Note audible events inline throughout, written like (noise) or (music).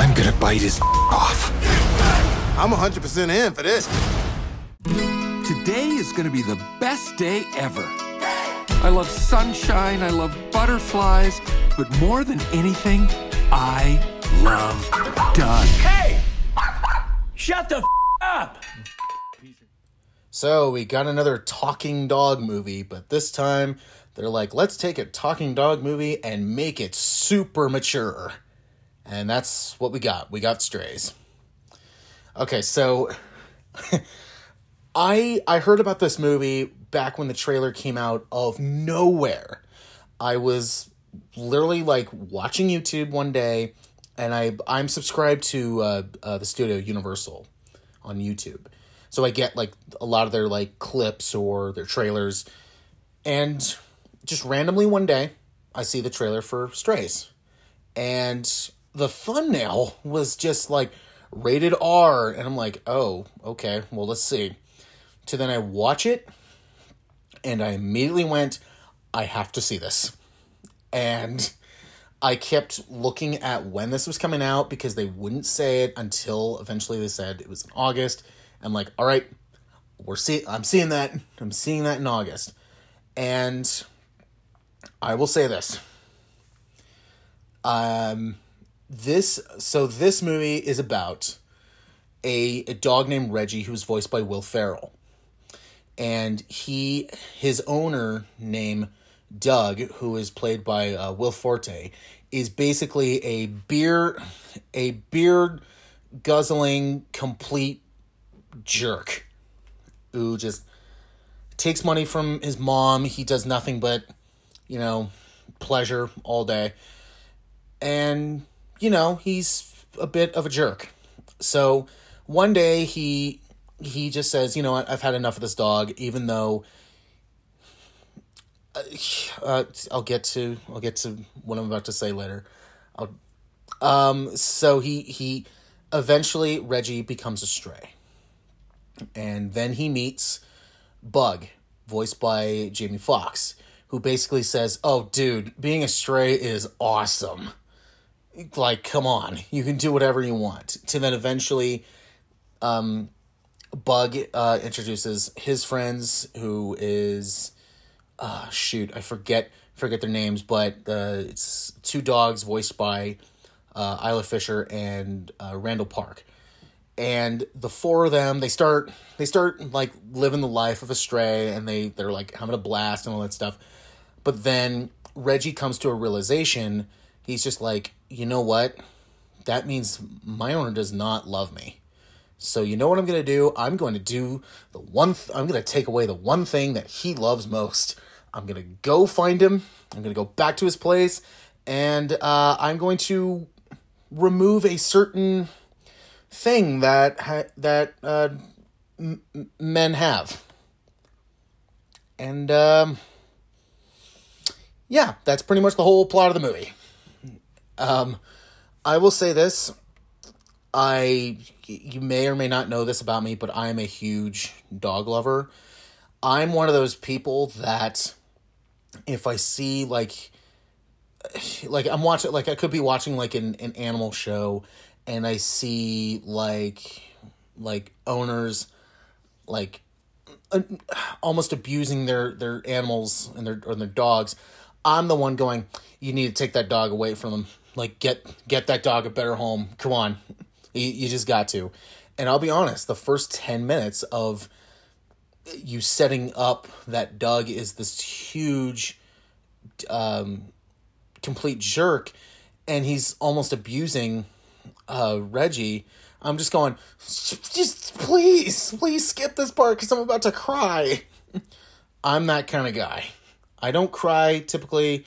I'm gonna bite his (laughs) off. I'm 100% in for this. Today is gonna be the best day ever. I love sunshine, I love butterflies, but more than anything, I love Doug. Hey! Shut the f- up! So we got another talking dog movie, but this time they're like, let's take a talking dog movie and make it super mature. And that's what we got. We got Strays. Okay, so (laughs) I I heard about this movie back when the trailer came out of nowhere. I was literally like watching YouTube one day, and I I'm subscribed to uh, uh, the studio Universal on YouTube, so I get like a lot of their like clips or their trailers, and just randomly one day I see the trailer for Strays, and the thumbnail was just like rated R, and I'm like, oh okay, well let's see. To then I watch it and I immediately went, I have to see this. And I kept looking at when this was coming out because they wouldn't say it until eventually they said it was in August. I'm like, all right, we're see I'm seeing that. I'm seeing that in August. And I will say this. Um this so this movie is about a, a dog named Reggie who's voiced by Will Ferrell and he his owner name Doug, who is played by uh, Will Forte, is basically a beer a beard guzzling complete jerk who just takes money from his mom. He does nothing but you know pleasure all day, and you know he's a bit of a jerk. So one day he he just says, you know what, I've had enough of this dog, even though uh, I'll get to I'll get to what I'm about to say later. I'll, um, so he he eventually Reggie becomes a stray, and then he meets Bug, voiced by Jamie Foxx, who basically says, "Oh, dude, being a stray is awesome. Like, come on, you can do whatever you want." To then eventually, um, Bug uh, introduces his friends, who is, uh, shoot, I forget forget their names, but uh, it's two dogs voiced by uh, Isla Fisher and uh, Randall Park, and the four of them they start they start like living the life of a stray, and they they're like having a blast and all that stuff, but then Reggie comes to a realization. He's just like, you know what? That means my owner does not love me. So you know what I'm going to do? I'm going to do the one th- I'm going to take away the one thing that he loves most. I'm going to go find him. I'm going to go back to his place and uh, I'm going to remove a certain thing that ha- that uh, m- men have. And um, yeah, that's pretty much the whole plot of the movie. Um, I will say this I you may or may not know this about me, but I am a huge dog lover. I'm one of those people that if I see like like I'm watching like I could be watching like an, an animal show and I see like like owners like uh, almost abusing their their animals and their or their dogs. I'm the one going, you need to take that dog away from them. Like get get that dog a better home. Come on. You, you just got to. And I'll be honest, the first 10 minutes of you setting up that Doug is this huge, um, complete jerk, and he's almost abusing uh, Reggie. I'm just going, just please, please skip this part because I'm about to cry. (laughs) I'm that kind of guy. I don't cry typically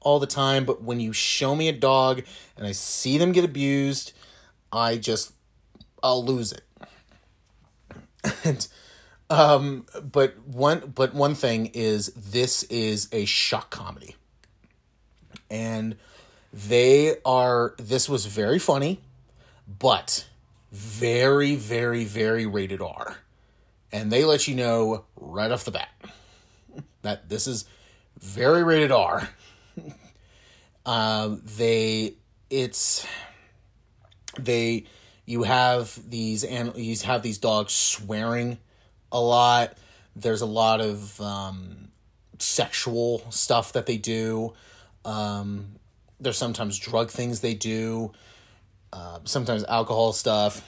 all the time, but when you show me a dog and I see them get abused I just I'll lose it. (laughs) and um but one but one thing is this is a shock comedy. And they are this was very funny, but very very very rated R. And they let you know right off the bat (laughs) that this is very rated R. uh, they it's they you have these and you have these dogs swearing a lot. There's a lot of um, sexual stuff that they do. Um, there's sometimes drug things they do. Uh, sometimes alcohol stuff.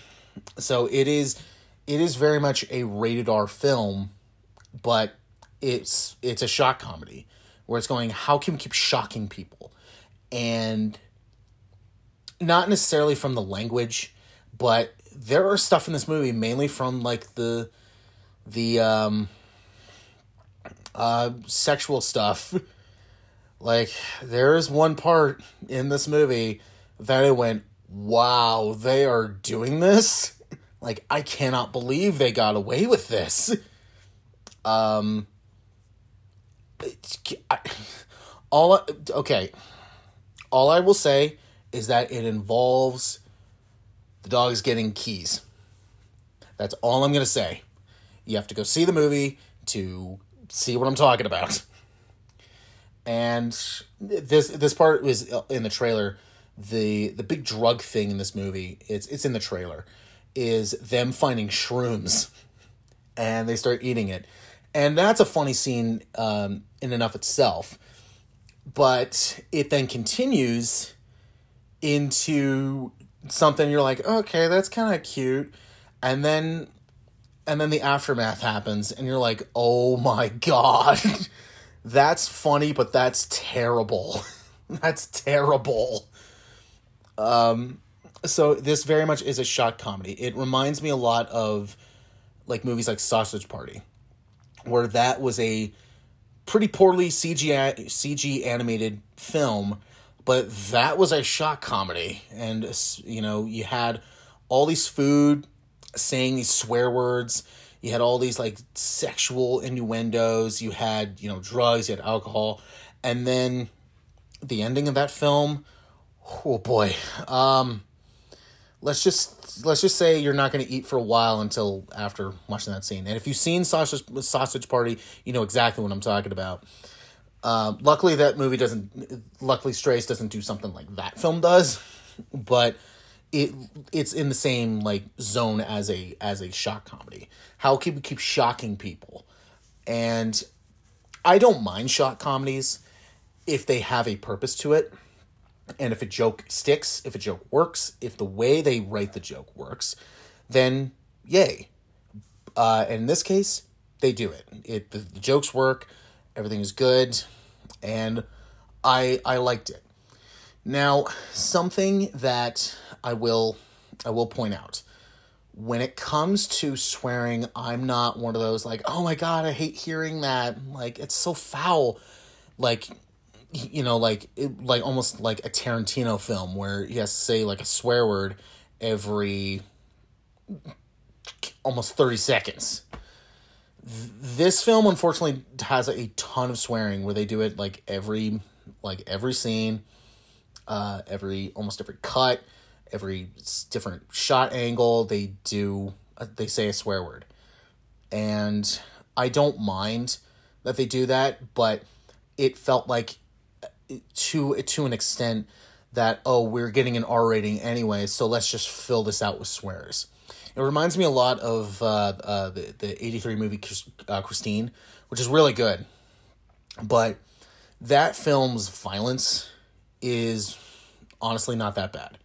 So it is it is very much a rated R film, but it's it's a shock comedy where it's going how can we keep shocking people and not necessarily from the language but there are stuff in this movie mainly from like the the um uh sexual stuff. (laughs) Like there is one part in this movie that I went wow they are doing this? (laughs) Like I cannot believe they got away with this. (laughs) Um all okay all I will say is that it involves the dogs getting keys. That's all I'm going to say. You have to go see the movie to see what I'm talking about. And this this part was in the trailer. The the big drug thing in this movie, it's it's in the trailer, is them finding shrooms and they start eating it. And that's a funny scene um, in and of itself. But it then continues into something you're like, okay, that's kind of cute. And then and then the aftermath happens and you're like, "Oh my god." (laughs) that's funny, but that's terrible. (laughs) that's terrible. Um so this very much is a shock comedy. It reminds me a lot of like movies like Sausage Party where that was a pretty poorly CG CG animated film but that was a shock comedy. And you know you had all these food saying these swear words. You had all these like sexual innuendos. You had you know drugs. You had alcohol. And then the ending of that film oh boy. Um let's just let's just say you're not going to eat for a while until after watching that scene and if you've seen sausage sausage party you know exactly what i'm talking about uh, luckily, that movie doesn't. Luckily, Strays doesn't do something like that film does, but it it's in the same like zone as a as a shock comedy. How can we keep shocking people? And I don't mind shock comedies if they have a purpose to it, and if a joke sticks, if a joke works, if the way they write the joke works, then yay. Uh, in this case, they do it. It the, the jokes work Everything is good, and I I liked it. Now, something that I will I will point out when it comes to swearing, I'm not one of those like, oh my god, I hate hearing that. Like it's so foul. Like you know, like it, like almost like a Tarantino film where he has to say like a swear word every almost 30 seconds. This film unfortunately has a ton of swearing where they do it like every like every scene uh every almost every cut every different shot angle. They do uh, they say a swear word. And i don't mind that they do that but it felt like to to an extent that oh we're getting an r rating anyway so let's just fill this out with swears it reminds me a lot of uh, uh, the the eighty three movie uh, Christine, which is really good, but that film's violence is honestly not that bad.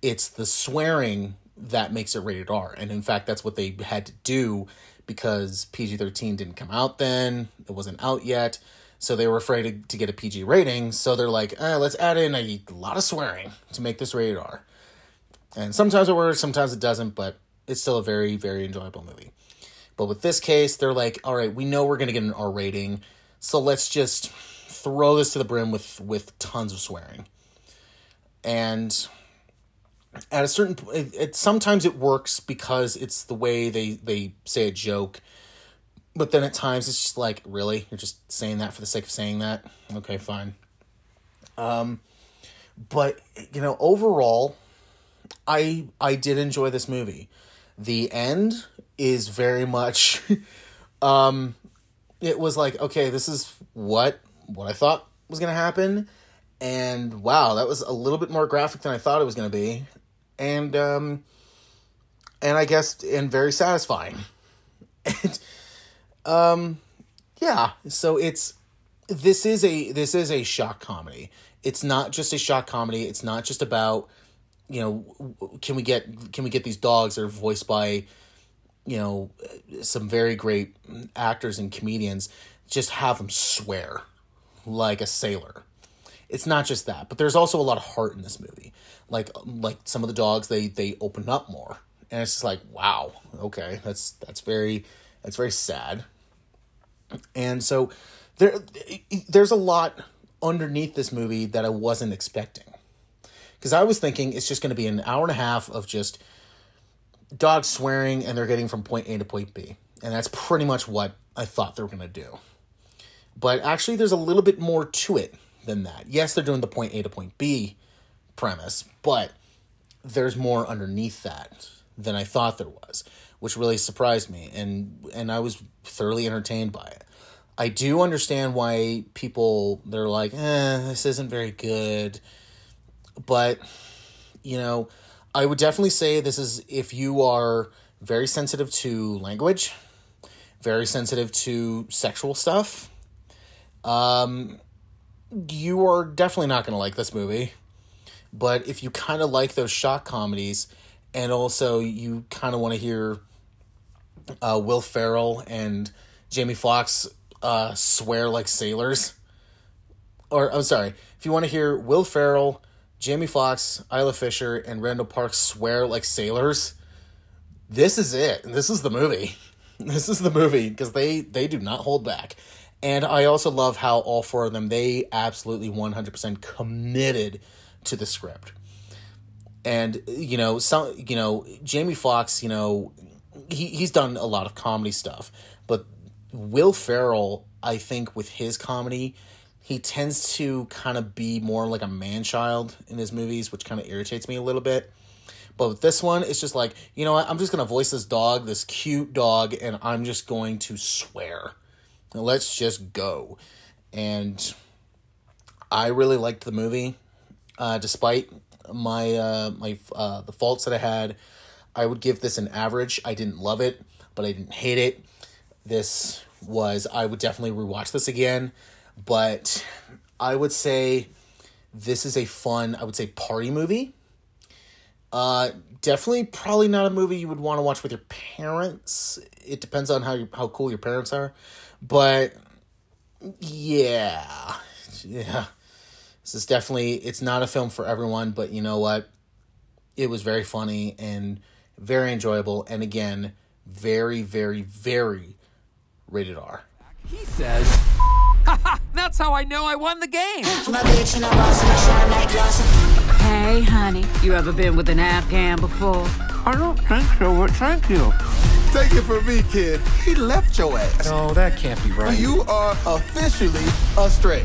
It's the swearing that makes it rated R, and in fact, that's what they had to do because PG thirteen didn't come out then; it wasn't out yet. So they were afraid to, to get a PG rating. So they're like, eh, let's add in a lot of swearing to make this rated R. And sometimes it works, sometimes it doesn't, but it's still a very very enjoyable movie. But with this case, they're like, all right, we know we're gonna get an R rating, so let's just throw this to the brim with with tons of swearing. And at a certain point, it, it, sometimes it works because it's the way they they say a joke. But then at times it's just like, really, you're just saying that for the sake of saying that. Okay, fine. Um, but you know, overall, I I did enjoy this movie the end is very much (laughs) um it was like okay this is what what i thought was going to happen and wow that was a little bit more graphic than i thought it was going to be and um, and I guess and very satisfying. (laughs) and um, yeah, so it's this is a this is a shock comedy. It's not just a shock comedy. It's not just about you know can we get can we get these dogs that are voiced by you know some very great actors and comedians just have them swear like a sailor it's not just that but there's also a lot of heart in this movie like like some of the dogs they they open up more and it's just like wow okay that's that's very that's very sad and so there there's a lot underneath this movie that I wasn't expecting because I was thinking it's just going to be an hour and a half of just dogs swearing and they're getting from point A to point B. And that's pretty much what I thought they were going to do. But actually, there's a little bit more to it than that. Yes, they're doing the point A to point B premise, but there's more underneath that than I thought there was, which really surprised me. And, and I was thoroughly entertained by it. I do understand why people, they're like, eh, this isn't very good but you know, I would definitely say this is if you are very sensitive to language, very sensitive to sexual stuff, um, you are definitely not going to like this movie. But if you kind of like those shock comedies, and also you kind of want to hear uh, Will Ferrell and Jamie Foxx uh, swear like sailors, or I'm sorry, if you want to hear Will Ferrell Jamie Foxx, Isla Fisher, and Randall Park swear like sailors. This is it. This is the movie. (laughs) This is the movie because they they do not hold back. And I also love how all four of them they absolutely 100% committed to the script. And you know, some you know, Jamie Foxx, you know, he he's done a lot of comedy stuff, but Will Ferrell, I think with his comedy, he tends to kind of be more like a man child in his movies, which kind of irritates me a little bit. But with this one, it's just like, you know what? I'm just going to voice this dog, this cute dog, and I'm just going to swear. Let's just go. And I really liked the movie, uh, despite my uh, my uh, the faults that I had. I would give this an average. I didn't love it, but I didn't hate it. This was I would definitely rewatch this again but I would say this is a fun, I would say party movie. Uh, definitely, probably not a movie you would want to watch with your parents. It depends on how you, how cool your parents are, but yeah, (laughs) yeah. This is definitely it's not a film for everyone, but you know what? It was very funny and very enjoyable, and again, very, very, very rated R. He says, (laughs) That's how I know I won the game. (laughs) Hey, honey, you ever been with an Afghan before? I don't think so, but thank you. Take it from me, kid. He left your ass. No, that can't be right. You are officially a straight.